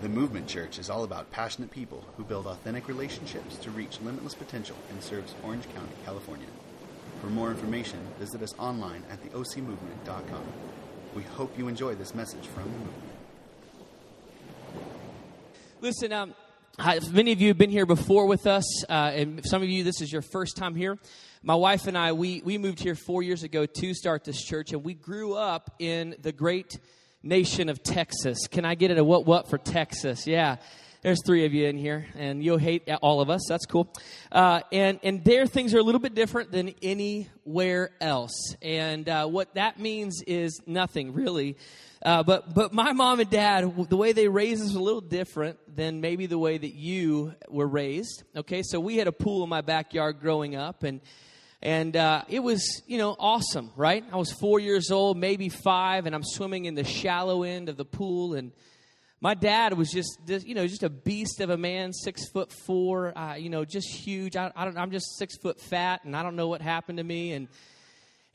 The Movement Church is all about passionate people who build authentic relationships to reach limitless potential and serves Orange County, California. For more information, visit us online at theocmovement.com. We hope you enjoy this message from the movement. Listen, um, many of you have been here before with us, uh, and some of you, this is your first time here. My wife and I, we, we moved here four years ago to start this church, and we grew up in the great nation of Texas. Can I get it a what what for Texas? Yeah. There's three of you in here, and you'll hate all of us. That's cool. Uh, and and there, things are a little bit different than anywhere else. And uh, what that means is nothing really. Uh, but but my mom and dad, the way they raised us was a little different than maybe the way that you were raised. Okay, so we had a pool in my backyard growing up, and and uh, it was you know awesome, right? I was four years old, maybe five, and I'm swimming in the shallow end of the pool, and my dad was just, you know just a beast of a man, six foot four, uh, you know just huge. I, I don't, I'm just six foot fat, and I don't know what happened to me, and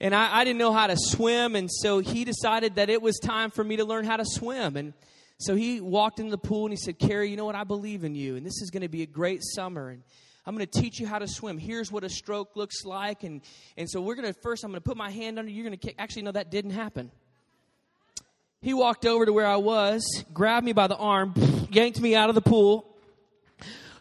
and I, I didn't know how to swim, and so he decided that it was time for me to learn how to swim, and so he walked into the pool and he said, "Carey, you know what? I believe in you, and this is going to be a great summer, and I'm going to teach you how to swim. Here's what a stroke looks like, and and so we're going to first. I'm going to put my hand under. You're going to kick. Actually, no, that didn't happen. He walked over to where I was, grabbed me by the arm, yanked me out of the pool,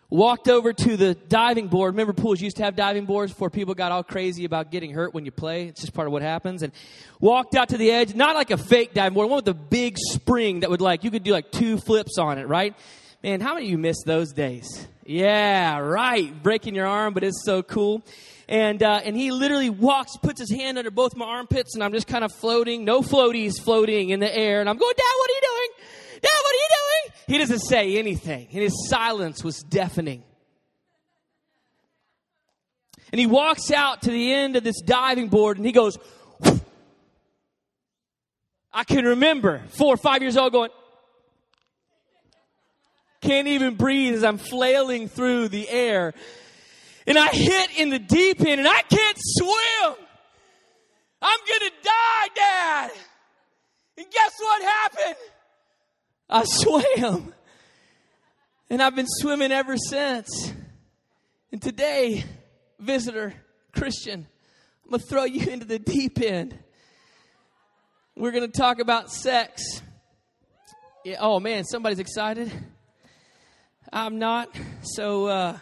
walked over to the diving board. Remember, pools used to have diving boards before people got all crazy about getting hurt when you play. It's just part of what happens. And walked out to the edge, not like a fake diving board, one with a big spring that would like, you could do like two flips on it, right? Man, how many of you miss those days? Yeah, right. Breaking your arm, but it's so cool. And, uh, and he literally walks, puts his hand under both my armpits, and I'm just kind of floating, no floaties floating in the air. And I'm going, Dad, what are you doing? Dad, what are you doing? He doesn't say anything, and his silence was deafening. And he walks out to the end of this diving board and he goes, I can remember four or five years old going, can't even breathe as I'm flailing through the air. And I hit in the deep end and I can't swim. I'm gonna die, Dad. And guess what happened? I swam. And I've been swimming ever since. And today, visitor, Christian, I'm going to throw you into the deep end. We're going to talk about sex. Yeah, oh man, somebody's excited. I'm not. So, uh,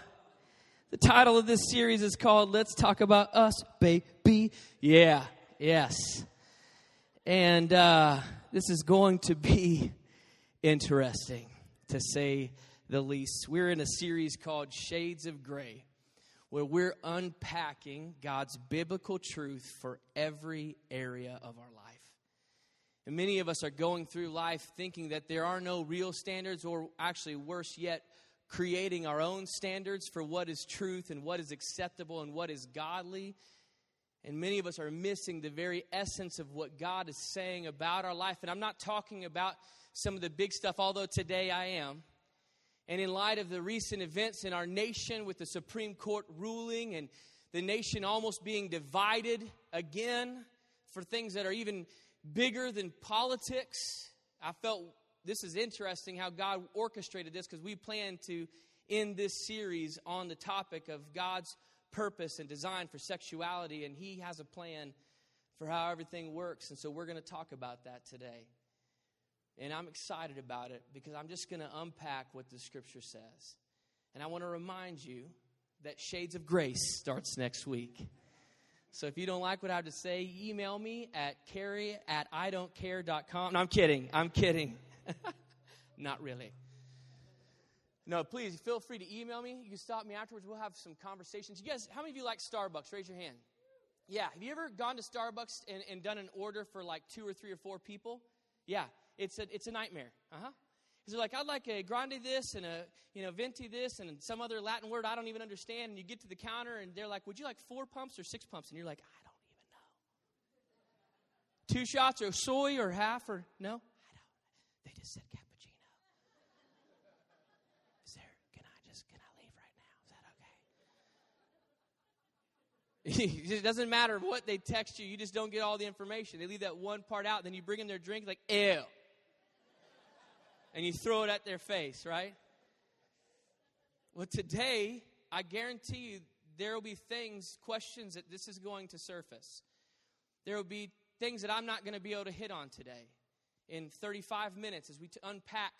the title of this series is called Let's Talk About Us, Baby. Yeah, yes. And uh, this is going to be interesting, to say the least. We're in a series called Shades of Grey, where we're unpacking God's biblical truth for every area of our life. And many of us are going through life thinking that there are no real standards, or actually, worse yet, creating our own standards for what is truth and what is acceptable and what is godly. And many of us are missing the very essence of what God is saying about our life. And I'm not talking about some of the big stuff, although today I am. And in light of the recent events in our nation with the Supreme Court ruling and the nation almost being divided again for things that are even bigger than politics, I felt this is interesting how God orchestrated this because we plan to end this series on the topic of God's purpose and design for sexuality, and He has a plan for how everything works. And so we're going to talk about that today. And I'm excited about it because I'm just going to unpack what the scripture says. And I want to remind you that Shades of Grace starts next week. So if you don't like what I have to say, email me at carrie at I don't care.com. No, I'm kidding. I'm kidding. Not really. No, please feel free to email me. You can stop me afterwards. We'll have some conversations. You guys, how many of you like Starbucks? Raise your hand. Yeah. Have you ever gone to Starbucks and, and done an order for like two or three or four people? Yeah. It's a, it's a nightmare. Uh huh. Because they're like, I'd like a grande this and a, you know, venti this and some other Latin word I don't even understand. And you get to the counter and they're like, would you like four pumps or six pumps? And you're like, I don't even know. Two shots or soy or half or no? They just said cappuccino. Is there, can I just, can I leave right now? Is that okay? it doesn't matter what they text you, you just don't get all the information. They leave that one part out, then you bring in their drink, like, ew. And you throw it at their face, right? Well, today, I guarantee you there will be things, questions that this is going to surface. There will be things that I'm not going to be able to hit on today in 35 minutes as we unpack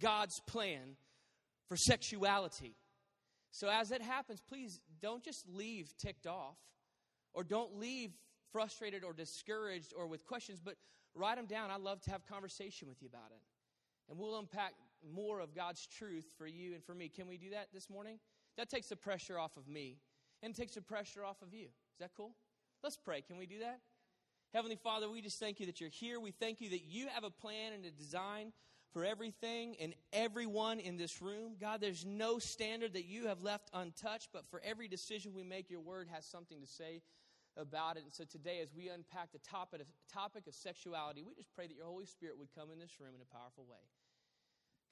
God's plan for sexuality. So, as it happens, please don't just leave ticked off or don't leave frustrated or discouraged or with questions, but write them down. I'd love to have conversation with you about it. And we'll unpack more of God's truth for you and for me. Can we do that this morning? That takes the pressure off of me and takes the pressure off of you. Is that cool? Let's pray. Can we do that? Heavenly Father, we just thank you that you're here. We thank you that you have a plan and a design for everything and everyone in this room. God, there's no standard that you have left untouched, but for every decision we make, your word has something to say about it. And so today, as we unpack the topic of, topic of sexuality, we just pray that your Holy Spirit would come in this room in a powerful way.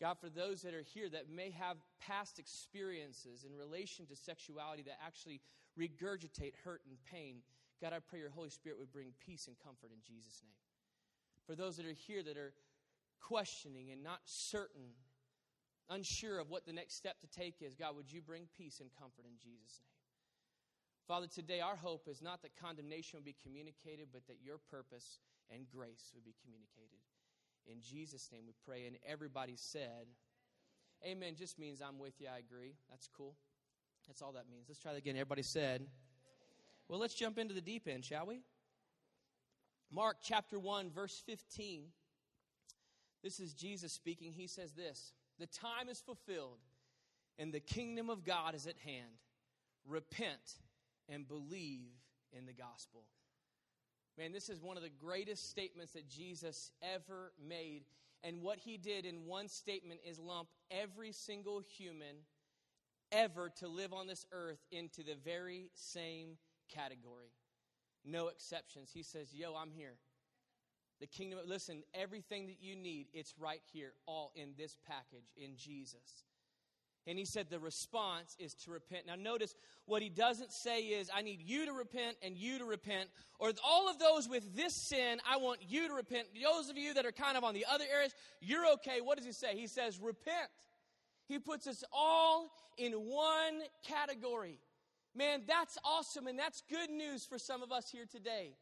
God, for those that are here that may have past experiences in relation to sexuality that actually regurgitate hurt and pain, God, I pray your Holy Spirit would bring peace and comfort in Jesus' name. For those that are here that are questioning and not certain, unsure of what the next step to take is, God, would you bring peace and comfort in Jesus' name? Father, today our hope is not that condemnation would be communicated, but that your purpose and grace would be communicated. In Jesus' name we pray. And everybody said, Amen just means I'm with you. I agree. That's cool. That's all that means. Let's try that again. Everybody said, Well, let's jump into the deep end, shall we? Mark chapter 1, verse 15. This is Jesus speaking. He says this The time is fulfilled, and the kingdom of God is at hand. Repent and believe in the gospel. Man, this is one of the greatest statements that Jesus ever made. And what he did in one statement is lump every single human ever to live on this earth into the very same category. No exceptions. He says, Yo, I'm here. The kingdom, listen, everything that you need, it's right here, all in this package in Jesus. And he said the response is to repent. Now, notice what he doesn't say is, I need you to repent and you to repent. Or all of those with this sin, I want you to repent. Those of you that are kind of on the other areas, you're okay. What does he say? He says, repent. He puts us all in one category. Man, that's awesome. And that's good news for some of us here today.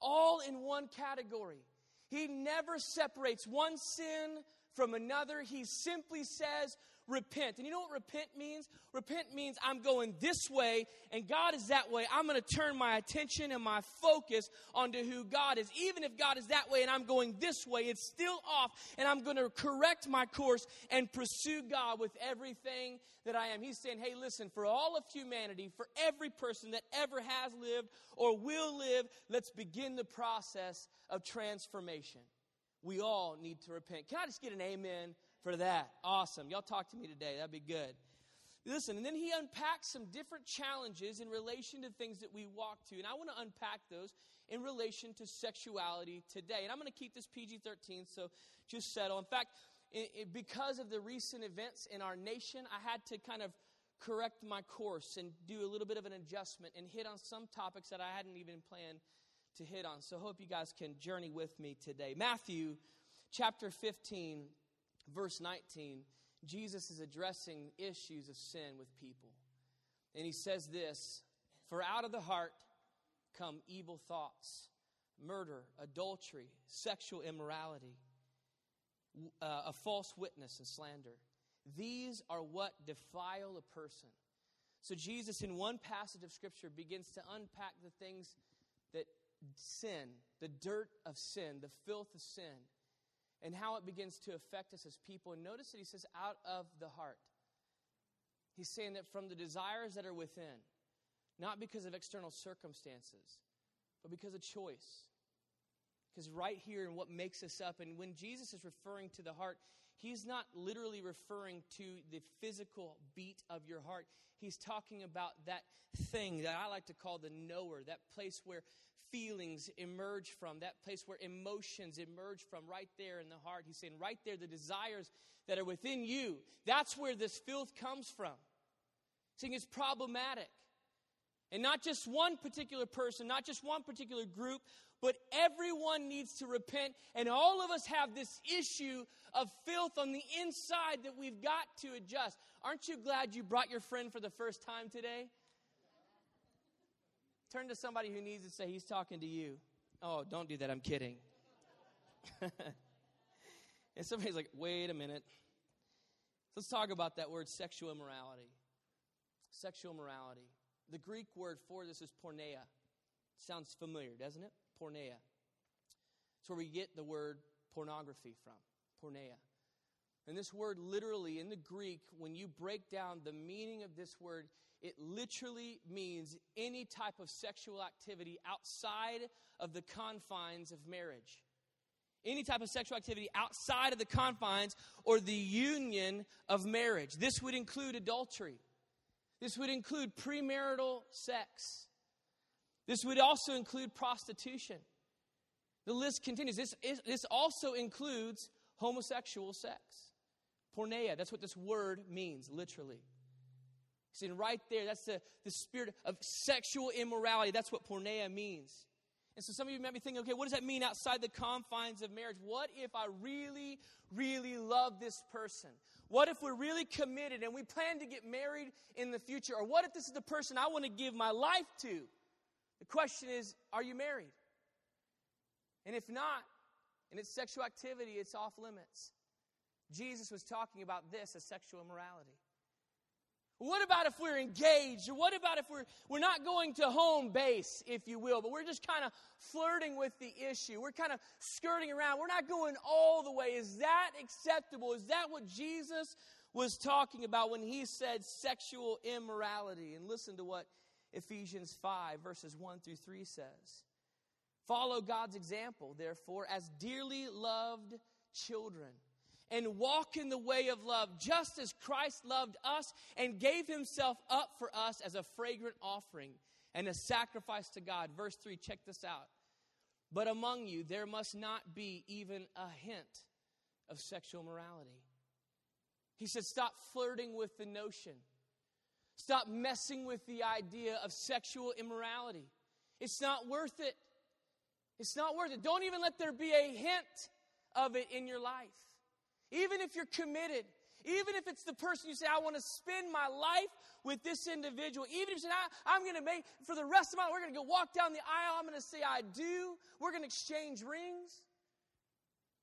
All in one category. He never separates one sin from another. He simply says, repent. And you know what repent means? Repent means I'm going this way and God is that way. I'm going to turn my attention and my focus onto who God is. Even if God is that way and I'm going this way, it's still off and I'm going to correct my course and pursue God with everything that I am. He's saying, hey, listen, for all of humanity, for every person that ever has lived or will live, let's begin the process of transformation. We all need to repent. Can I just get an amen for that. Awesome. Y'all talk to me today. That'd be good. Listen, and then he unpacks some different challenges in relation to things that we walk to. And I want to unpack those in relation to sexuality today. And I'm going to keep this PG 13, so just settle. In fact, it, it, because of the recent events in our nation, I had to kind of correct my course and do a little bit of an adjustment and hit on some topics that I hadn't even planned to hit on. So, hope you guys can journey with me today. Matthew chapter 15 verse 19, Jesus is addressing issues of sin with people. And he says this For out of the heart come evil thoughts, murder, adultery, sexual immorality, uh, a false witness, and slander. These are what defile a person. So, Jesus, in one passage of Scripture, begins to unpack the things that sin, the dirt of sin, the filth of sin, and how it begins to affect us as people. And notice that he says, out of the heart. He's saying that from the desires that are within, not because of external circumstances, but because of choice. Because right here in what makes us up, and when Jesus is referring to the heart, he's not literally referring to the physical beat of your heart. He's talking about that thing that I like to call the knower, that place where feelings emerge from, that place where emotions emerge from, right there in the heart. He's saying, right there, the desires that are within you, that's where this filth comes from. Saying it's problematic. And not just one particular person, not just one particular group, but everyone needs to repent. And all of us have this issue of filth on the inside that we've got to adjust. Aren't you glad you brought your friend for the first time today? Turn to somebody who needs to say, He's talking to you. Oh, don't do that. I'm kidding. and somebody's like, Wait a minute. Let's talk about that word sexual immorality. Sexual morality. The Greek word for this is porneia. Sounds familiar, doesn't it? Porneia. It's where we get the word pornography from. Porneia. And this word literally in the Greek, when you break down the meaning of this word, it literally means any type of sexual activity outside of the confines of marriage. Any type of sexual activity outside of the confines or the union of marriage. This would include adultery. This would include premarital sex. This would also include prostitution. The list continues. This, is, this also includes homosexual sex. Porneia, that's what this word means, literally. See, right there, that's the, the spirit of sexual immorality. That's what porneia means. And so some of you might be thinking, okay, what does that mean outside the confines of marriage? What if I really, really love this person? What if we're really committed and we plan to get married in the future? Or what if this is the person I want to give my life to? The question is, are you married? And if not, and it's sexual activity, it's off limits. Jesus was talking about this as sexual immorality. What about if we're engaged? Or what about if we're, we're not going to home base, if you will, but we're just kind of flirting with the issue? We're kind of skirting around. We're not going all the way. Is that acceptable? Is that what Jesus was talking about when he said sexual immorality? And listen to what Ephesians 5, verses 1 through 3 says. Follow God's example, therefore, as dearly loved children and walk in the way of love, just as Christ loved us and gave himself up for us as a fragrant offering and a sacrifice to God. Verse 3, check this out. But among you, there must not be even a hint of sexual morality. He said, stop flirting with the notion. Stop messing with the idea of sexual immorality. It's not worth it. It's not worth it. Don't even let there be a hint of it in your life. Even if you're committed, even if it's the person you say, I want to spend my life with this individual, even if you say, I, am going to make, for the rest of my life, we're going to go walk down the aisle, I'm going to say, I do, we're going to exchange rings.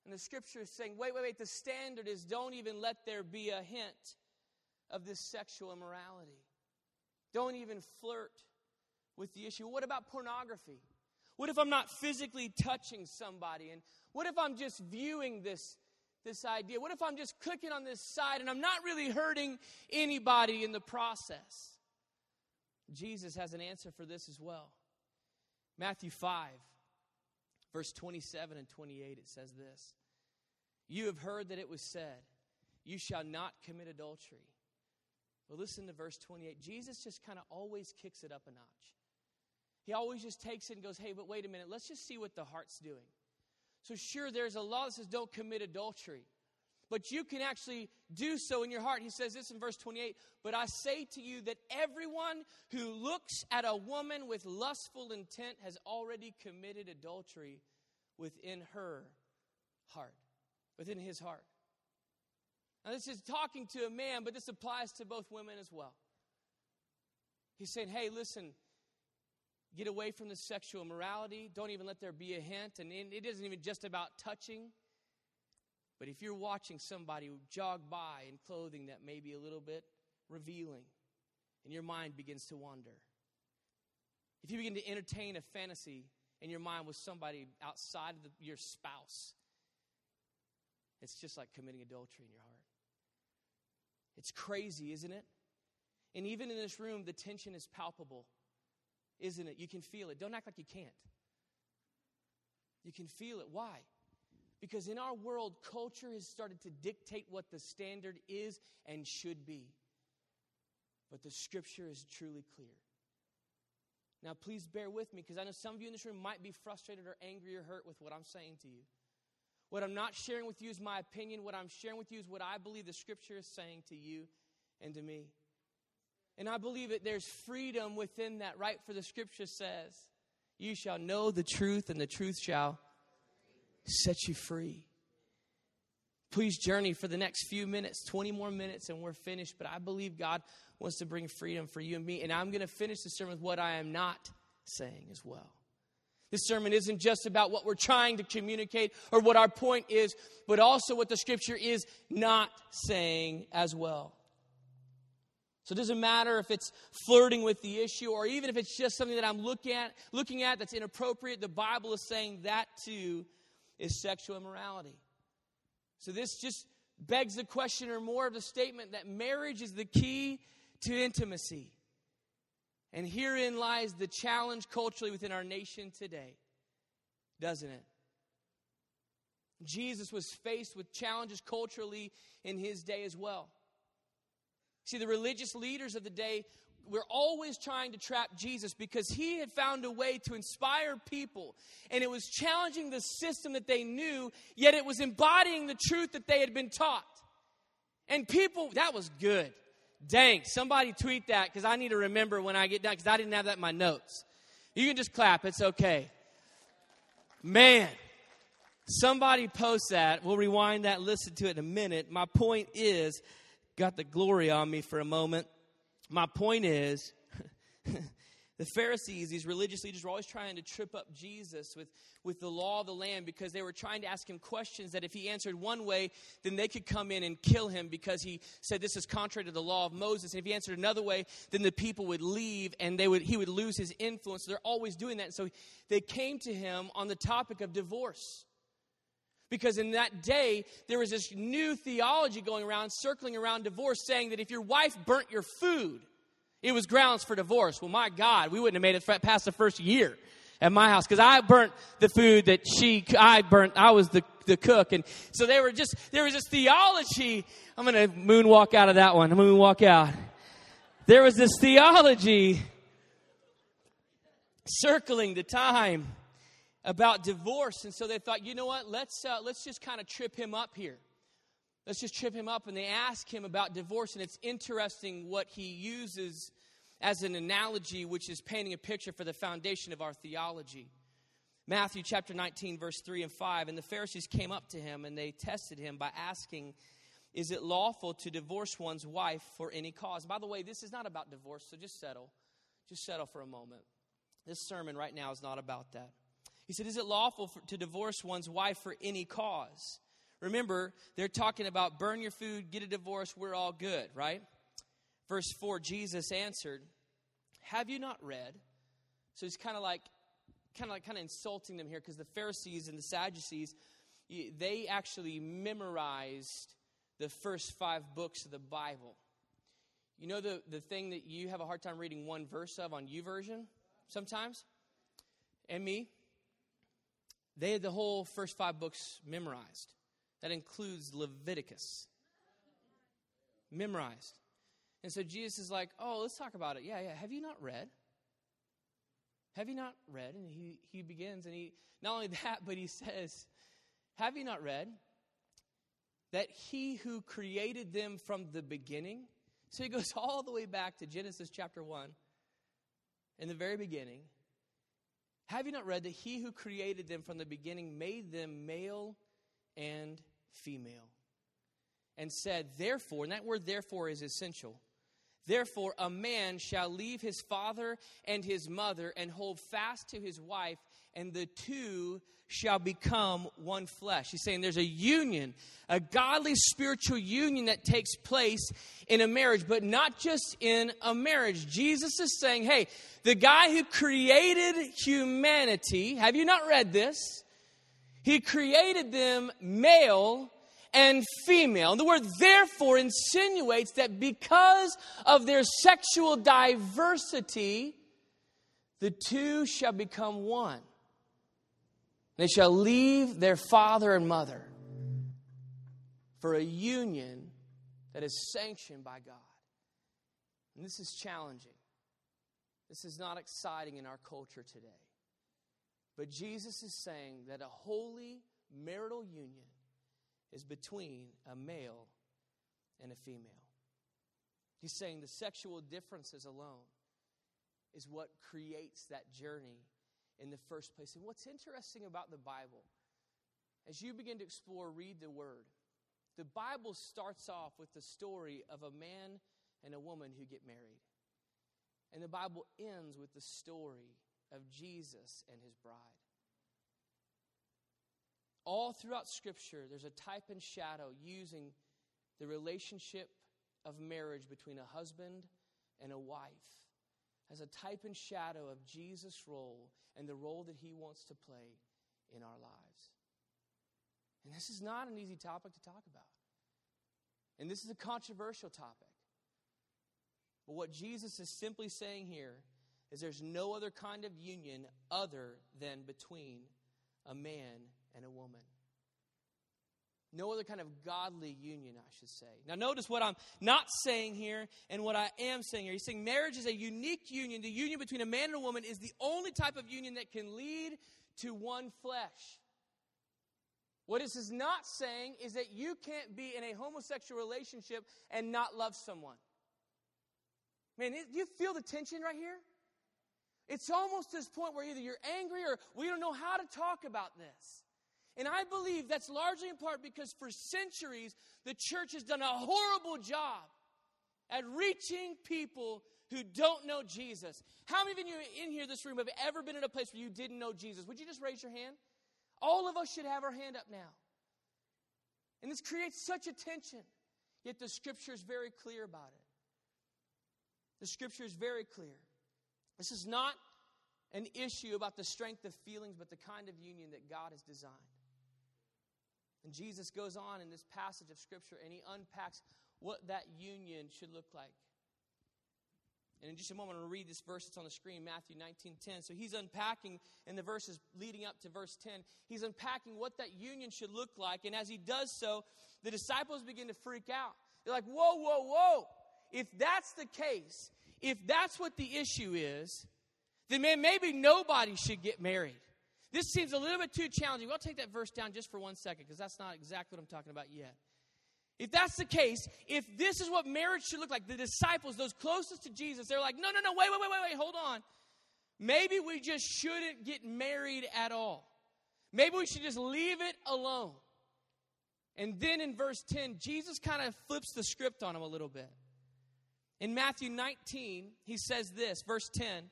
And the scripture is saying, wait, wait, wait, the standard is don't even let there be a hint of this sexual immorality. Don't even flirt with the issue. What about pornography? What if I'm not physically touching somebody? And what if I'm just viewing this this idea? What if I'm just clicking on this side and I'm not really hurting anybody in the process? Jesus has an answer for this as well. Matthew 5, verse 27 and 28, it says this You have heard that it was said, You shall not commit adultery. Well, listen to verse 28. Jesus just kind of always kicks it up a notch. He always just takes it and goes, Hey, but wait a minute, let's just see what the heart's doing. So, sure, there's a law that says don't commit adultery. But you can actually do so in your heart. He says this in verse 28 But I say to you that everyone who looks at a woman with lustful intent has already committed adultery within her heart, within his heart. Now, this is talking to a man, but this applies to both women as well. He's saying, Hey, listen, Get away from the sexual immorality. Don't even let there be a hint. And it isn't even just about touching. But if you're watching somebody jog by in clothing that may be a little bit revealing, and your mind begins to wander, if you begin to entertain a fantasy in your mind with somebody outside of the, your spouse, it's just like committing adultery in your heart. It's crazy, isn't it? And even in this room, the tension is palpable isn't it? You can feel it. Don't act like you can't. You can feel it. Why? Because in our world, culture has started to dictate what the standard is and should be. But the scripture is truly clear. Now, please bear with me because I know some of you in this room might be frustrated or angry or hurt with what I'm saying to you. What I'm not sharing with you is my opinion. What I'm sharing with you is what I believe the scripture is saying to you and to me. And I believe that there's freedom within that, right? For the scripture says, You shall know the truth, and the truth shall set you free. Please journey for the next few minutes, 20 more minutes, and we're finished. But I believe God wants to bring freedom for you and me. And I'm going to finish the sermon with what I am not saying as well. This sermon isn't just about what we're trying to communicate or what our point is, but also what the scripture is not saying as well. So it doesn't matter if it's flirting with the issue or even if it's just something that I'm looking at, looking at that's inappropriate. The Bible is saying that too is sexual immorality. So this just begs the question or more of the statement that marriage is the key to intimacy. And herein lies the challenge culturally within our nation today, doesn't it? Jesus was faced with challenges culturally in his day as well. See, the religious leaders of the day were always trying to trap Jesus because he had found a way to inspire people. And it was challenging the system that they knew, yet it was embodying the truth that they had been taught. And people, that was good. Dang, somebody tweet that because I need to remember when I get done because I didn't have that in my notes. You can just clap, it's okay. Man, somebody post that. We'll rewind that, listen to it in a minute. My point is, got the glory on me for a moment. My point is, the Pharisees, these religious leaders, were always trying to trip up Jesus with, with the law of the land because they were trying to ask him questions that if he answered one way, then they could come in and kill him because he said this is contrary to the law of Moses. And if he answered another way, then the people would leave and they would, he would lose his influence. So they're always doing that. And so they came to him on the topic of divorce. Because in that day, there was this new theology going around, circling around divorce, saying that if your wife burnt your food, it was grounds for divorce. Well, my God, we wouldn't have made it past the first year at my house because I burnt the food that she, I burnt, I was the, the cook. And so they were just, there was this theology. I'm going to moonwalk out of that one. Moonwalk out. There was this theology circling the time about divorce. And so they thought, you know what? Let's, uh, let's just kind of trip him up here. Let's just trip him up. And they ask him about divorce. And it's interesting what he uses as an analogy, which is painting a picture for the foundation of our theology. Matthew chapter 19, verse 3 and 5. And the Pharisees came up to him and they tested him by asking, Is it lawful to divorce one's wife for any cause? By the way, this is not about divorce, so just settle. Just settle for a moment. This sermon right now is not about that. He said, Is it lawful for, to divorce one's wife for any cause? Remember, they're talking about burn your food, get a divorce, we're all good, right? Verse 4 Jesus answered, Have you not read? So he's kind of like, kind of like, kind of insulting them here because the Pharisees and the Sadducees, they actually memorized the first five books of the Bible. You know the, the thing that you have a hard time reading one verse of on YouVersion sometimes? And me? They had the whole first five books memorized. That includes Leviticus. Memorized. And so Jesus is like, oh, let's talk about it. Yeah, yeah. Have you not read? Have you not read? And he, he begins, and he, not only that, but he says, Have you not read that he who created them from the beginning? So he goes all the way back to Genesis chapter 1, in the very beginning, have you not read that he who created them from the beginning made them male and female? And said, therefore, and that word therefore is essential. Therefore, a man shall leave his father and his mother and hold fast to his wife, and the two shall become one flesh. He's saying there's a union, a godly spiritual union that takes place in a marriage, but not just in a marriage. Jesus is saying, hey, the guy who created humanity, have you not read this? He created them male and female. And the word therefore insinuates that because of their sexual diversity, the two shall become one. They shall leave their father and mother for a union that is sanctioned by God. And this is challenging. This is not exciting in our culture today. But Jesus is saying that a holy marital union is between a male and a female. He's saying the sexual differences alone is what creates that journey in the first place. And what's interesting about the Bible, as you begin to explore, read the Word, the Bible starts off with the story of a man and a woman who get married. And the Bible ends with the story of Jesus and his bride. All throughout Scripture, there's a type and shadow using the relationship of marriage between a husband and a wife as a type and shadow of Jesus' role and the role that he wants to play in our lives. And this is not an easy topic to talk about. And this is a controversial topic. But what Jesus is simply saying here is there's no other kind of union other than between a man and a woman. No other kind of godly union, I should say. Now, notice what I'm not saying here and what I am saying here. He's saying marriage is a unique union. The union between a man and a woman is the only type of union that can lead to one flesh. What this is not saying is that you can't be in a homosexual relationship and not love someone. Man, do you feel the tension right here? It's almost this point where either you're angry or we don't know how to talk about this. And I believe that's largely in part because for centuries, the church has done a horrible job at reaching people who don't know Jesus. How many of you in here, this room, have ever been in a place where you didn't know Jesus? Would you just raise your hand? All of us should have our hand up now. And this creates such a tension. Yet the scripture is very clear about it. The scripture is very clear. This is not an issue about the strength of feelings, but the kind of union that God has designed. And Jesus goes on in this passage of Scripture and he unpacks what that union should look like. And in just a moment, I'm going to read this verse that's on the screen, Matthew 19 10. So he's unpacking in the verses leading up to verse 10, he's unpacking what that union should look like. And as he does so, the disciples begin to freak out. They're like, whoa, whoa, whoa. If that's the case, if that's what the issue is, then man, maybe nobody should get married. This seems a little bit too challenging. We'll take that verse down just for one second because that's not exactly what I'm talking about yet. If that's the case, if this is what marriage should look like, the disciples, those closest to Jesus, they're like, no, no, no, wait, wait, wait, wait, wait, hold on. Maybe we just shouldn't get married at all. Maybe we should just leave it alone. And then in verse 10, Jesus kind of flips the script on them a little bit. In Matthew 19, he says this, verse 10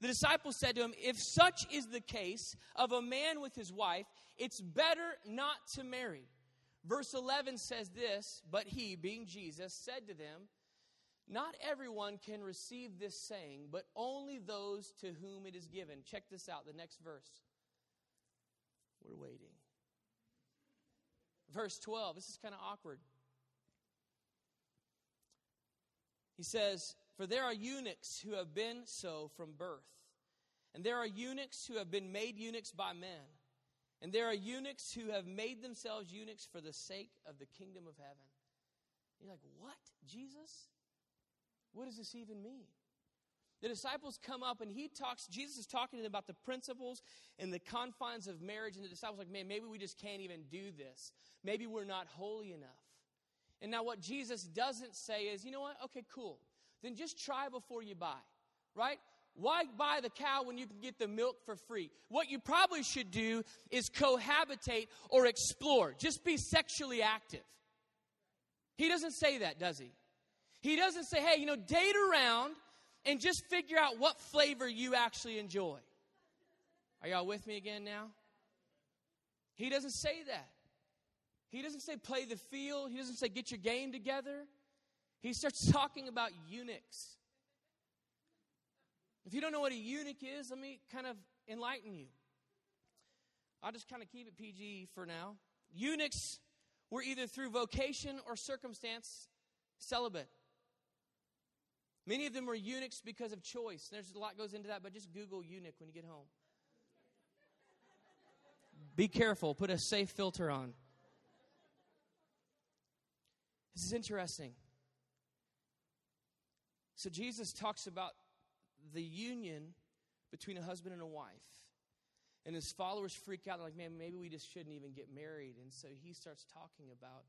the disciples said to him, If such is the case of a man with his wife, it's better not to marry. Verse 11 says this But he, being Jesus, said to them, Not everyone can receive this saying, but only those to whom it is given. Check this out, the next verse. We're waiting. Verse 12, this is kind of awkward. He says, for there are eunuchs who have been so from birth. And there are eunuchs who have been made eunuchs by men. And there are eunuchs who have made themselves eunuchs for the sake of the kingdom of heaven. You're like, what? Jesus? What does this even mean? The disciples come up and he talks, Jesus is talking to them about the principles and the confines of marriage. And the disciples are like, man, maybe we just can't even do this. Maybe we're not holy enough. And now what Jesus doesn't say is, you know what? Okay, cool then just try before you buy, right? Why buy the cow when you can get the milk for free? What you probably should do is cohabitate or explore. Just be sexually active. He doesn't say that, does he? He doesn't say, hey, you know, date around and just figure out what flavor you actually enjoy. Are y'all with me again now? He doesn't say that. He doesn't say play the field. He doesn't say get your game together. He starts talking about eunuchs. If you don't know what a eunuch is, let me kind of enlighten you. I'll just kind of keep it PG for now. Eunuchs were either through vocation or circumstance celibate. Many of them were eunuchs because of choice. There's a lot goes into that, but just Google eunuch when you get home. Be careful, put a safe filter on. This is interesting. So Jesus talks about the union between a husband and a wife. And his followers freak out. They're like, man, maybe we just shouldn't even get married. And so he starts talking about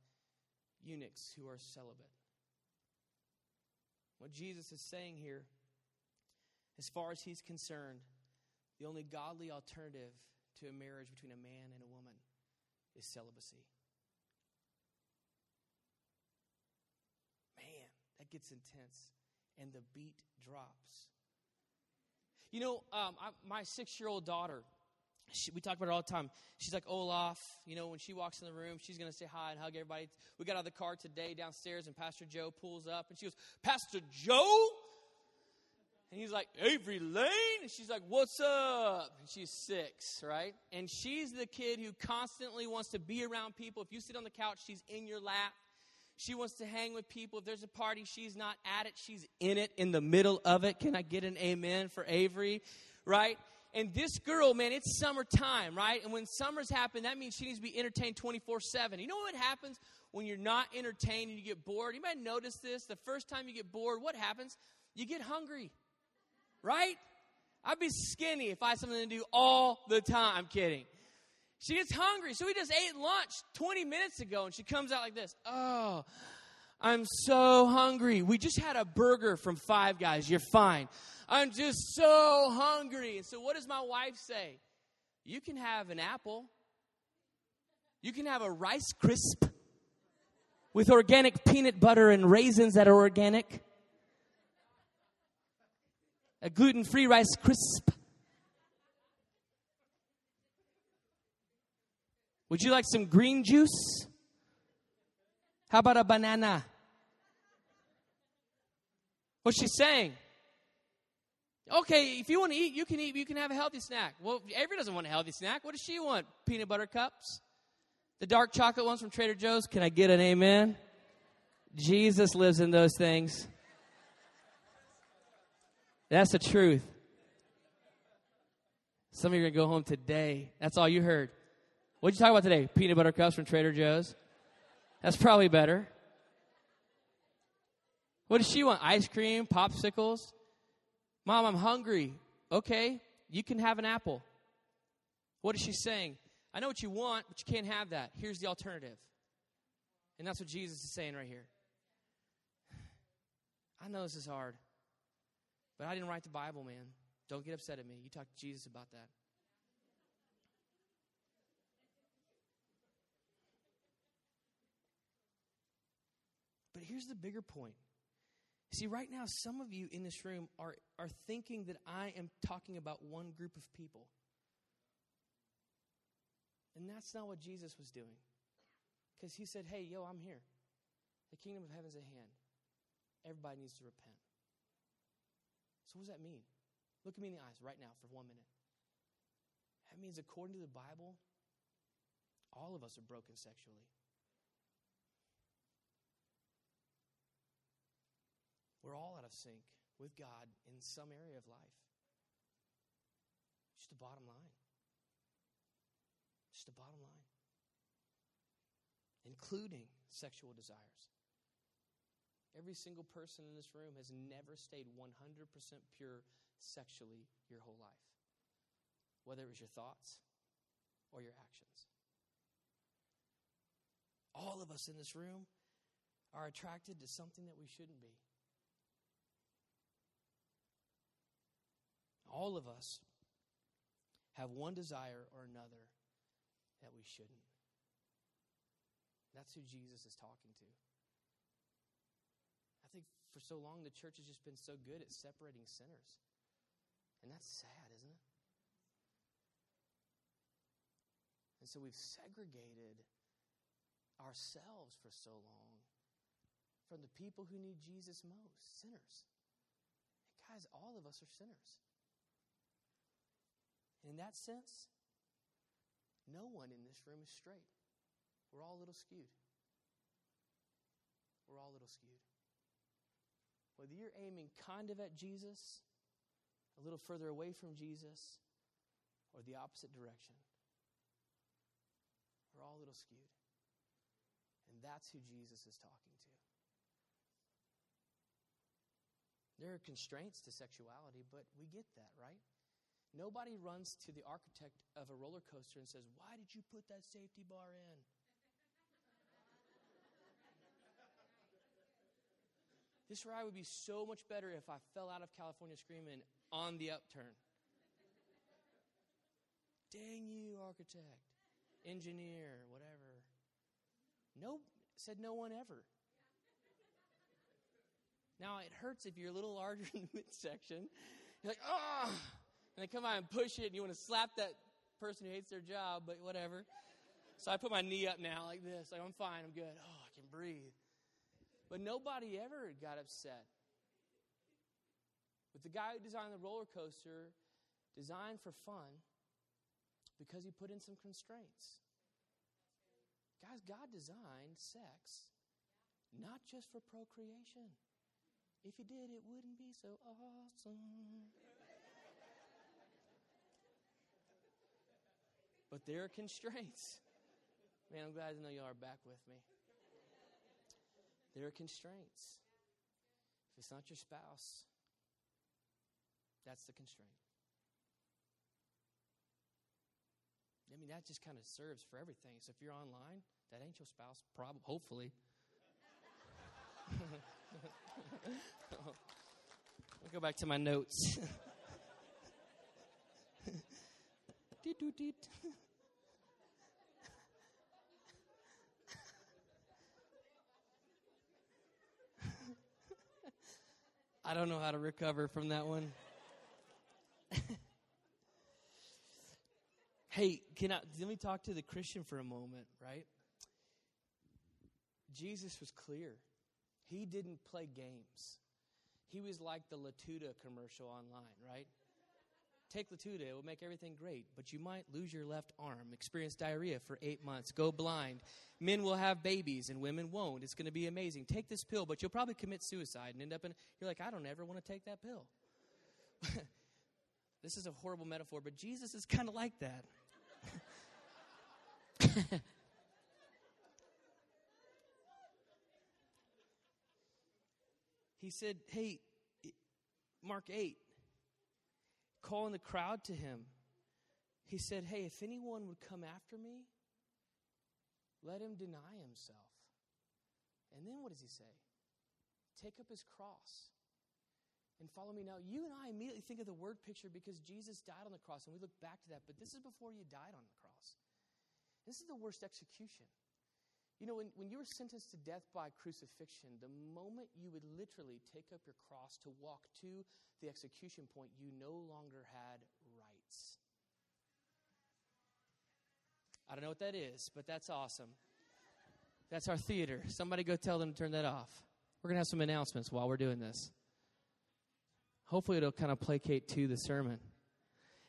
eunuchs who are celibate. What Jesus is saying here, as far as he's concerned, the only godly alternative to a marriage between a man and a woman is celibacy. Man, that gets intense. And the beat drops. You know, um, I, my six year old daughter, she, we talk about her all the time. She's like Olaf. You know, when she walks in the room, she's going to say hi and hug everybody. We got out of the car today downstairs, and Pastor Joe pulls up, and she goes, Pastor Joe? And he's like, Avery Lane? And she's like, What's up? And she's six, right? And she's the kid who constantly wants to be around people. If you sit on the couch, she's in your lap. She wants to hang with people. If there's a party, she's not at it. She's in it, in the middle of it. Can I get an amen for Avery? Right? And this girl, man, it's summertime, right? And when summers happen, that means she needs to be entertained 24 7. You know what happens when you're not entertained and you get bored? You might notice this. The first time you get bored, what happens? You get hungry, right? I'd be skinny if I had something to do all the time. I'm kidding. She gets hungry. So we just ate lunch 20 minutes ago, and she comes out like this Oh, I'm so hungry. We just had a burger from Five Guys. You're fine. I'm just so hungry. And so, what does my wife say? You can have an apple, you can have a Rice Crisp with organic peanut butter and raisins that are organic, a gluten free Rice Crisp. Would you like some green juice? How about a banana? What's she saying? Okay, if you want to eat, you can eat. You can have a healthy snack. Well, Avery doesn't want a healthy snack. What does she want? Peanut butter cups? The dark chocolate ones from Trader Joe's? Can I get an amen? Jesus lives in those things. That's the truth. Some of you are going to go home today. That's all you heard. What'd you talk about today? Peanut butter cups from Trader Joe's? That's probably better. What does she want? Ice cream, popsicles? Mom, I'm hungry. Okay, you can have an apple. What is she saying? I know what you want, but you can't have that. Here's the alternative. And that's what Jesus is saying right here. I know this is hard, but I didn't write the Bible, man. Don't get upset at me. You talk to Jesus about that. But here's the bigger point. See, right now, some of you in this room are, are thinking that I am talking about one group of people. And that's not what Jesus was doing. Because he said, hey, yo, I'm here. The kingdom of heaven's at hand. Everybody needs to repent. So, what does that mean? Look at me in the eyes right now for one minute. That means, according to the Bible, all of us are broken sexually. We're all out of sync with God in some area of life. Just the bottom line. Just the bottom line. Including sexual desires. Every single person in this room has never stayed 100% pure sexually your whole life, whether it was your thoughts or your actions. All of us in this room are attracted to something that we shouldn't be. All of us have one desire or another that we shouldn't. That's who Jesus is talking to. I think for so long the church has just been so good at separating sinners. And that's sad, isn't it? And so we've segregated ourselves for so long from the people who need Jesus most sinners. And guys, all of us are sinners. And in that sense, no one in this room is straight. We're all a little skewed. We're all a little skewed. Whether you're aiming kind of at Jesus, a little further away from Jesus, or the opposite direction, we're all a little skewed. And that's who Jesus is talking to. There are constraints to sexuality, but we get that, right? Nobody runs to the architect of a roller coaster and says, Why did you put that safety bar in? This ride would be so much better if I fell out of California screaming on the upturn. Dang you, architect, engineer, whatever. Nope, said no one ever. Now it hurts if you're a little larger in the midsection. You're like, ah, and they come out and push it, and you want to slap that person who hates their job, but whatever. So I put my knee up now like this. Like, I'm fine, I'm good. Oh, I can breathe. But nobody ever got upset. But the guy who designed the roller coaster designed for fun because he put in some constraints. Guys, God designed sex not just for procreation. If he did, it wouldn't be so awesome. But there are constraints. Man, I'm glad to know y'all are back with me. There are constraints. If it's not your spouse, that's the constraint. I mean, that just kind of serves for everything. So if you're online, that ain't your spouse, probably, hopefully. I'll go back to my notes. I don't know how to recover from that one. hey, can I let me talk to the Christian for a moment, right? Jesus was clear. He didn't play games. He was like the Latuda commercial online, right? Take Latuda, it will make everything great, but you might lose your left arm, experience diarrhea for eight months, go blind. Men will have babies and women won't. It's going to be amazing. Take this pill, but you'll probably commit suicide and end up in. You're like, I don't ever want to take that pill. this is a horrible metaphor, but Jesus is kind of like that. he said, Hey, Mark 8, calling the crowd to him. He said, Hey, if anyone would come after me, let him deny himself. And then what does he say? Take up his cross and follow me. Now, you and I immediately think of the word picture because Jesus died on the cross, and we look back to that, but this is before you died on the cross. This is the worst execution. You know, when, when you were sentenced to death by crucifixion, the moment you would literally take up your cross to walk to the execution point, you no longer had rights. I don't know what that is, but that's awesome. That's our theater. Somebody go tell them to turn that off. We're going to have some announcements while we're doing this. Hopefully, it'll kind of placate to the sermon.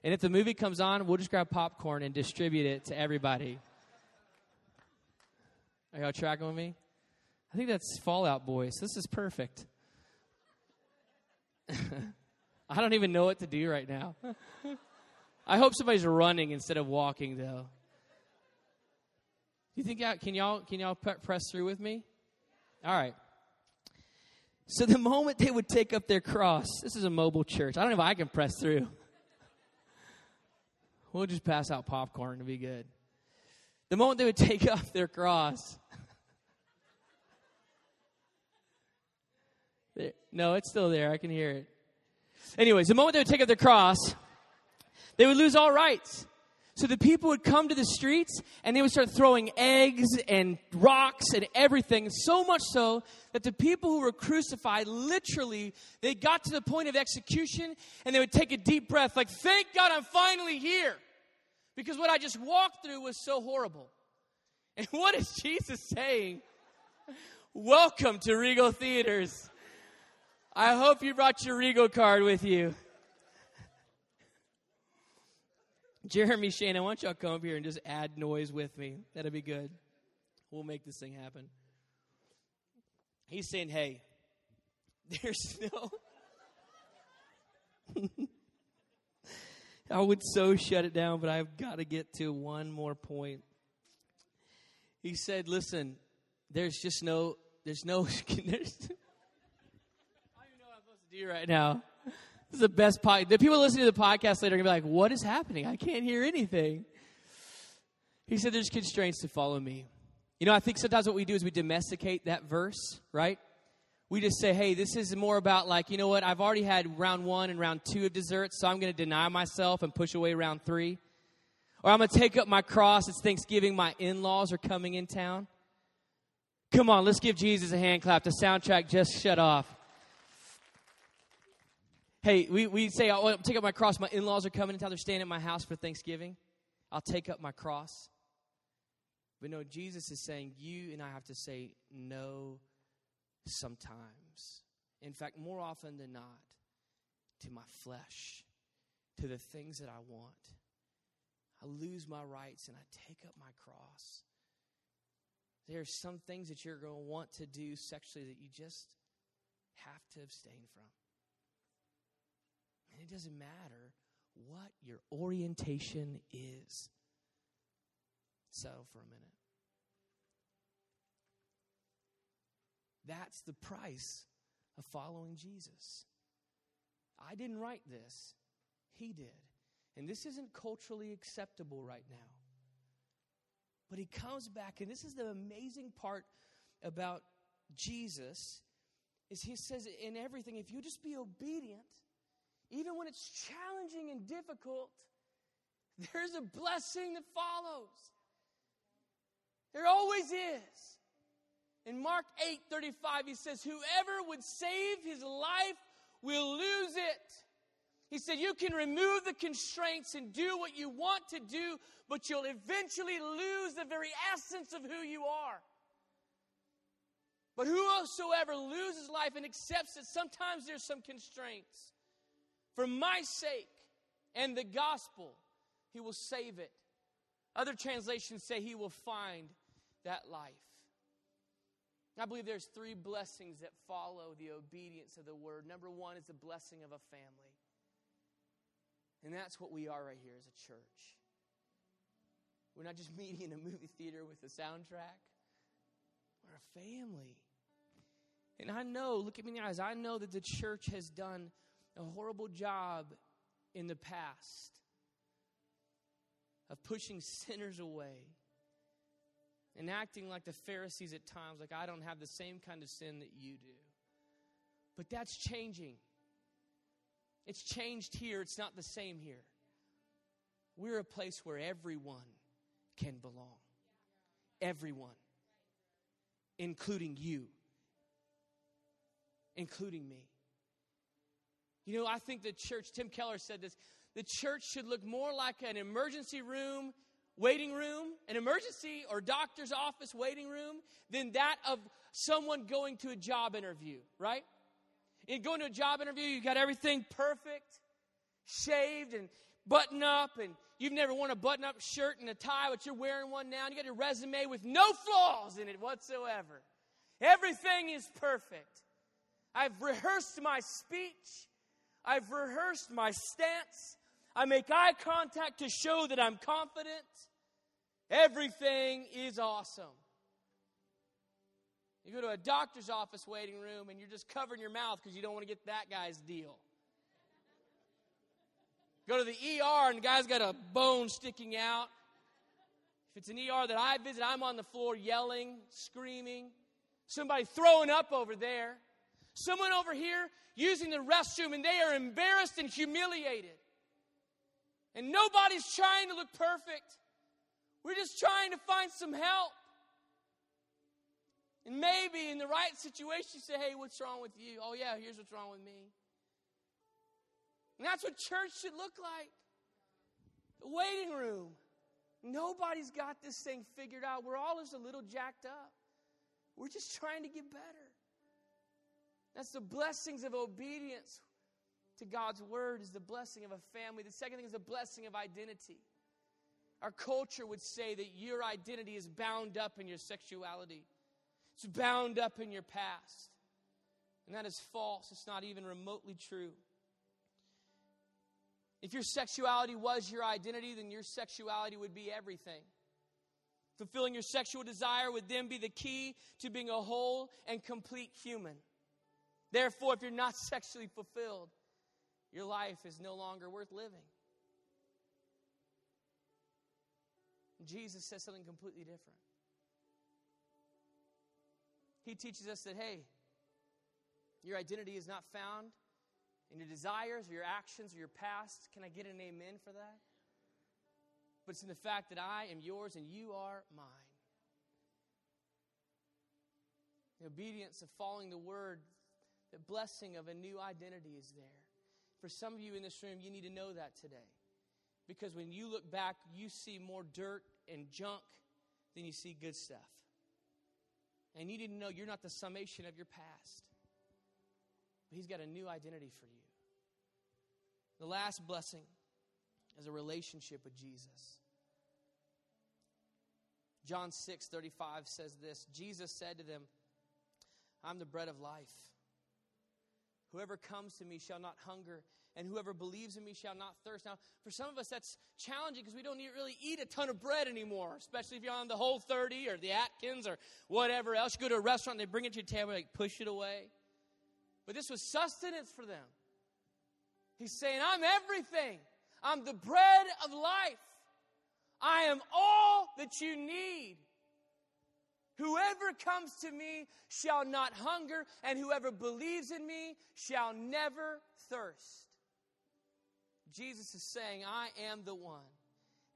And if the movie comes on, we'll just grab popcorn and distribute it to everybody. Are y'all tracking with me? I think that's Fallout Boys. This is perfect. I don't even know what to do right now. I hope somebody's running instead of walking, though. You think can y'all can y'all press through with me? All right. So the moment they would take up their cross, this is a mobile church. I don't know if I can press through. We'll just pass out popcorn to be good. The moment they would take off their cross, no, it's still there. I can hear it. Anyways, the moment they would take up their cross, they would lose all rights. So the people would come to the streets and they would start throwing eggs and rocks and everything, so much so that the people who were crucified literally they got to the point of execution and they would take a deep breath like thank God I'm finally here because what I just walked through was so horrible. And what is Jesus saying? Welcome to Regal Theaters. I hope you brought your Regal card with you. Jeremy, Shane, I want y'all to come up here and just add noise with me. That'd be good. We'll make this thing happen. He's saying, hey, there's no. I would so shut it down, but I've got to get to one more point. He said, "Listen, there's just no, there's no, there's, I don't know what I'm supposed to do right now. This is the best podcast. The people listening to the podcast later are gonna be like, "What is happening? I can't hear anything." He said, "There's constraints to follow me." You know, I think sometimes what we do is we domesticate that verse, right? We just say, hey, this is more about like, you know what, I've already had round one and round two of desserts, so I'm going to deny myself and push away round three. Or I'm going to take up my cross. It's Thanksgiving. My in laws are coming in town. Come on, let's give Jesus a hand clap. The soundtrack just shut off. Hey, we, we say, oh, I'll take up my cross. My in laws are coming in town. They're staying at my house for Thanksgiving. I'll take up my cross. But no, Jesus is saying, you and I have to say no sometimes. In fact, more often than not, to my flesh, to the things that I want. I lose my rights and I take up my cross. There are some things that you're going to want to do sexually that you just have to abstain from. And it doesn't matter what your orientation is. Settle for a minute. That's the price of following Jesus. I didn't write this, He did. And this isn't culturally acceptable right now. But he comes back, and this is the amazing part about Jesus is he says in everything, if you just be obedient, even when it's challenging and difficult, there's a blessing that follows. There always is. In Mark 8 35, he says, Whoever would save his life will lose it. He said, You can remove the constraints and do what you want to do, but you'll eventually lose the very essence of who you are. But whosoever loses life and accepts that sometimes there's some constraints, for my sake and the gospel, he will save it. Other translations say he will find that life. I believe there's three blessings that follow the obedience of the word. Number one is the blessing of a family. And that's what we are right here as a church. We're not just meeting in a movie theater with a soundtrack, we're a family. And I know, look at me in the eyes, I know that the church has done a horrible job in the past of pushing sinners away and acting like the Pharisees at times, like I don't have the same kind of sin that you do. But that's changing. It's changed here, it's not the same here. We're a place where everyone can belong. Everyone, including you, including me. You know, I think the church, Tim Keller said this, the church should look more like an emergency room waiting room, an emergency or doctor's office waiting room, than that of someone going to a job interview, right? In going to a job interview, you got everything perfect, shaved and button up, and you've never worn a button up shirt and a tie, but you're wearing one now, and you got your resume with no flaws in it whatsoever. Everything is perfect. I've rehearsed my speech, I've rehearsed my stance. I make eye contact to show that I'm confident. Everything is awesome. You go to a doctor's office waiting room and you're just covering your mouth because you don't want to get that guy's deal. Go to the ER and the guy's got a bone sticking out. If it's an ER that I visit, I'm on the floor yelling, screaming. Somebody throwing up over there. Someone over here using the restroom and they are embarrassed and humiliated. And nobody's trying to look perfect. We're just trying to find some help. And maybe in the right situation, you say, hey, what's wrong with you? Oh, yeah, here's what's wrong with me. And that's what church should look like the waiting room. Nobody's got this thing figured out. We're all just a little jacked up. We're just trying to get better. That's the blessings of obedience to God's word is the blessing of a family. The second thing is the blessing of identity. Our culture would say that your identity is bound up in your sexuality, it's bound up in your past. And that is false. It's not even remotely true. If your sexuality was your identity, then your sexuality would be everything. Fulfilling your sexual desire would then be the key to being a whole and complete human. Therefore, if you're not sexually fulfilled, your life is no longer worth living. Jesus says something completely different. He teaches us that, hey, Your identity is not found in your desires or your actions or your past. Can I get an amen for that? But it's in the fact that I am yours and you are mine. The obedience of following the word, the blessing of a new identity is there. For some of you in this room, you need to know that today. Because when you look back, you see more dirt and junk than you see good stuff. And you need to know you're not the summation of your past. But He's got a new identity for you. The last blessing is a relationship with Jesus. John 6 35 says this Jesus said to them, I'm the bread of life. Whoever comes to me shall not hunger, and whoever believes in me shall not thirst. Now, for some of us, that's challenging because we don't really eat a ton of bread anymore, especially if you're on the Whole 30 or the Atkins or whatever else. You go to a restaurant, they bring it to your table, like push it away. But this was sustenance for them. He's saying, I'm everything. I'm the bread of life. I am all that you need. Whoever comes to me shall not hunger, and whoever believes in me shall never thirst. Jesus is saying, I am the one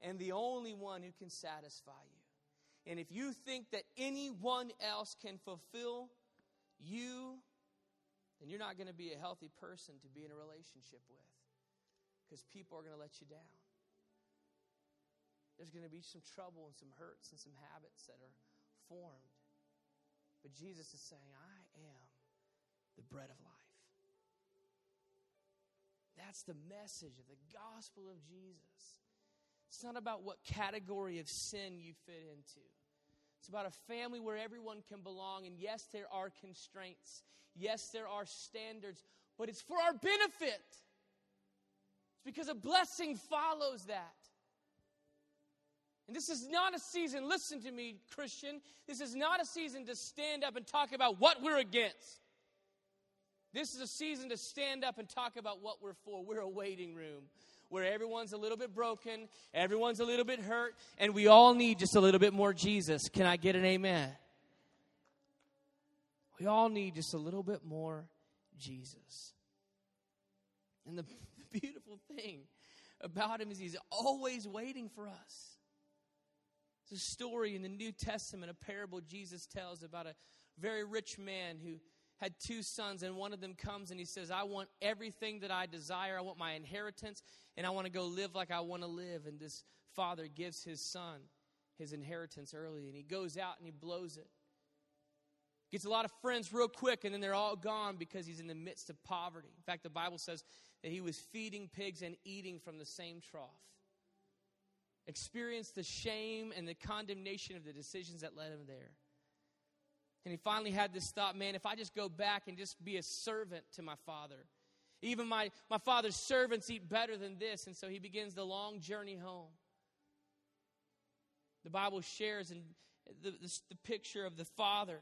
and the only one who can satisfy you. And if you think that anyone else can fulfill you, then you're not going to be a healthy person to be in a relationship with because people are going to let you down. There's going to be some trouble and some hurts and some habits that are formed. But Jesus is saying, I am the bread of life. That's the message of the gospel of Jesus. It's not about what category of sin you fit into. It's about a family where everyone can belong. And yes, there are constraints. Yes, there are standards. But it's for our benefit. It's because a blessing follows that. And this is not a season, listen to me, Christian. This is not a season to stand up and talk about what we're against. This is a season to stand up and talk about what we're for. We're a waiting room where everyone's a little bit broken, everyone's a little bit hurt, and we all need just a little bit more Jesus. Can I get an amen? We all need just a little bit more Jesus. And the beautiful thing about him is he's always waiting for us. A story in the New Testament, a parable Jesus tells about a very rich man who had two sons, and one of them comes and he says, I want everything that I desire. I want my inheritance, and I want to go live like I want to live. And this father gives his son his inheritance early, and he goes out and he blows it. Gets a lot of friends real quick, and then they're all gone because he's in the midst of poverty. In fact, the Bible says that he was feeding pigs and eating from the same trough experienced the shame and the condemnation of the decisions that led him there. And he finally had this thought man, if I just go back and just be a servant to my father, even my, my father's servants eat better than this. And so he begins the long journey home. The Bible shares in the, the, the picture of the father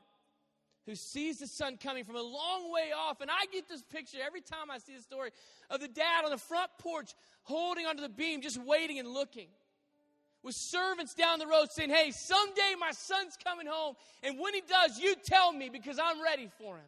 who sees the son coming from a long way off. And I get this picture every time I see the story of the dad on the front porch holding onto the beam, just waiting and looking with servants down the road saying, Hey, someday my son's coming home. And when he does, you tell me because I'm ready for him.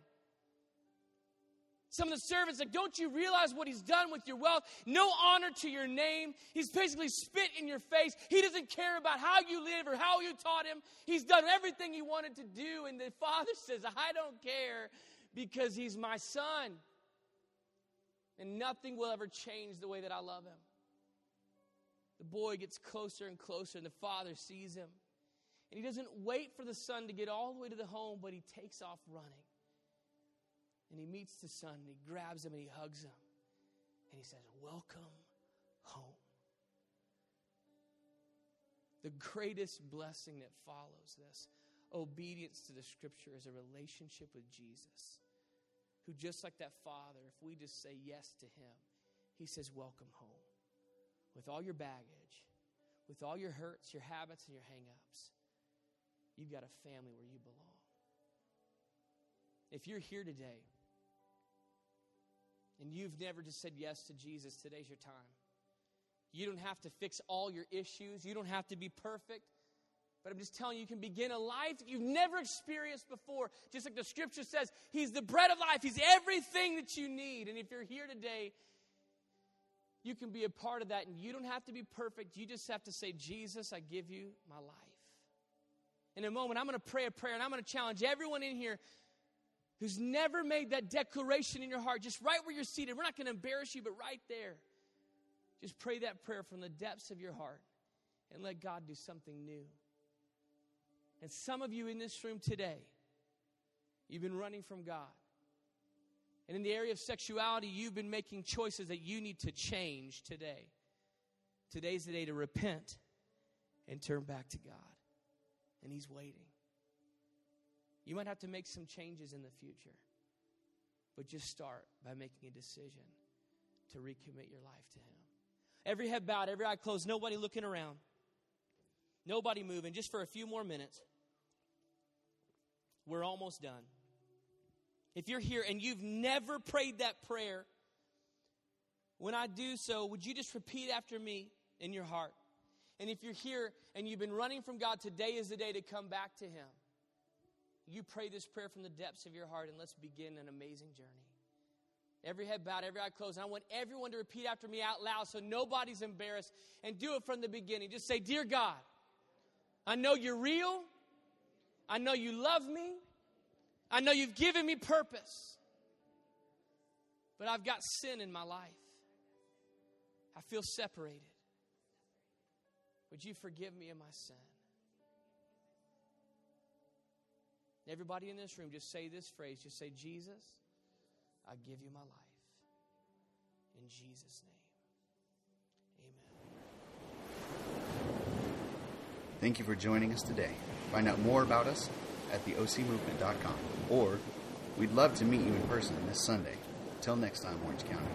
Some of the servants like, Don't you realize what he's done with your wealth? No honor to your name. He's basically spit in your face. He doesn't care about how you live or how you taught him. He's done everything he wanted to do. And the father says, I don't care because he's my son. And nothing will ever change the way that I love him. The boy gets closer and closer, and the father sees him. And he doesn't wait for the son to get all the way to the home, but he takes off running. And he meets the son, and he grabs him, and he hugs him. And he says, Welcome home. The greatest blessing that follows this obedience to the scripture is a relationship with Jesus, who, just like that father, if we just say yes to him, he says, Welcome home with all your baggage, with all your hurts, your habits, and your hangups, you've got a family where you belong. If you're here today and you've never just said yes to Jesus, today's your time. You don't have to fix all your issues, you don't have to be perfect. But I'm just telling you, you can begin a life that you've never experienced before. Just like the scripture says, He's the bread of life, He's everything that you need. And if you're here today, you can be a part of that. And you don't have to be perfect. You just have to say, Jesus, I give you my life. In a moment, I'm going to pray a prayer and I'm going to challenge everyone in here who's never made that declaration in your heart, just right where you're seated. We're not going to embarrass you, but right there. Just pray that prayer from the depths of your heart and let God do something new. And some of you in this room today, you've been running from God. And in the area of sexuality, you've been making choices that you need to change today. Today's the day to repent and turn back to God. And He's waiting. You might have to make some changes in the future, but just start by making a decision to recommit your life to Him. Every head bowed, every eye closed, nobody looking around, nobody moving, just for a few more minutes. We're almost done. If you're here and you've never prayed that prayer, when I do so, would you just repeat after me in your heart? And if you're here and you've been running from God, today is the day to come back to Him. You pray this prayer from the depths of your heart and let's begin an amazing journey. Every head bowed, every eye closed. And I want everyone to repeat after me out loud so nobody's embarrassed and do it from the beginning. Just say, Dear God, I know you're real. I know you love me. I know you've given me purpose. But I've got sin in my life. I feel separated. Would you forgive me of my sin? Everybody in this room, just say this phrase. Just say, Jesus, I give you my life. In Jesus' name, amen. Thank you for joining us today. Find out more about us at theocmovement.com or we'd love to meet you in person this Sunday. Till next time, Orange County.